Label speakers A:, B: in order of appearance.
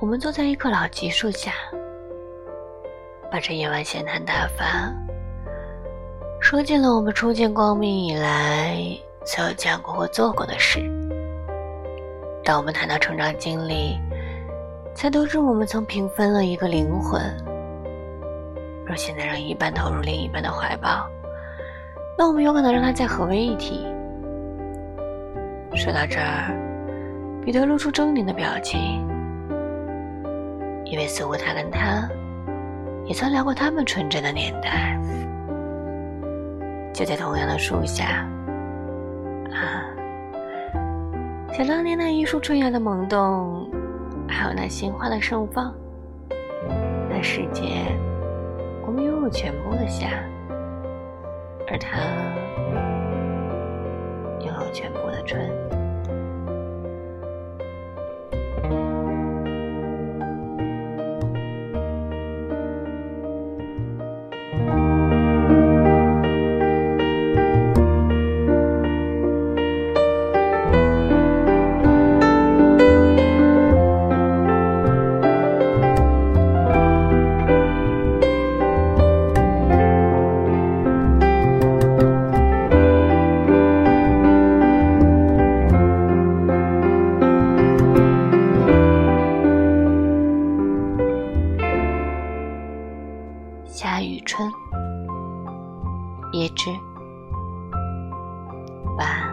A: 我们坐在一棵老橘树下，把这夜晚闲谈大发，说尽了我们初见光明以来所有讲过或做过的事。当我们谈到成长经历，才得知我们曾平分了一个灵魂。若现在让一半投入另一半的怀抱，那我们有可能让它再合为一体。说到这儿，彼得露出狰狞的表情。因为似乎他跟他也曾聊过他们纯真的年代，就在同样的树下，啊，想当年那一树春芽的萌动，还有那鲜花的盛放，那世界我们拥有全部的夏，而他拥有全部的春。夏雨春，叶芝，晚安。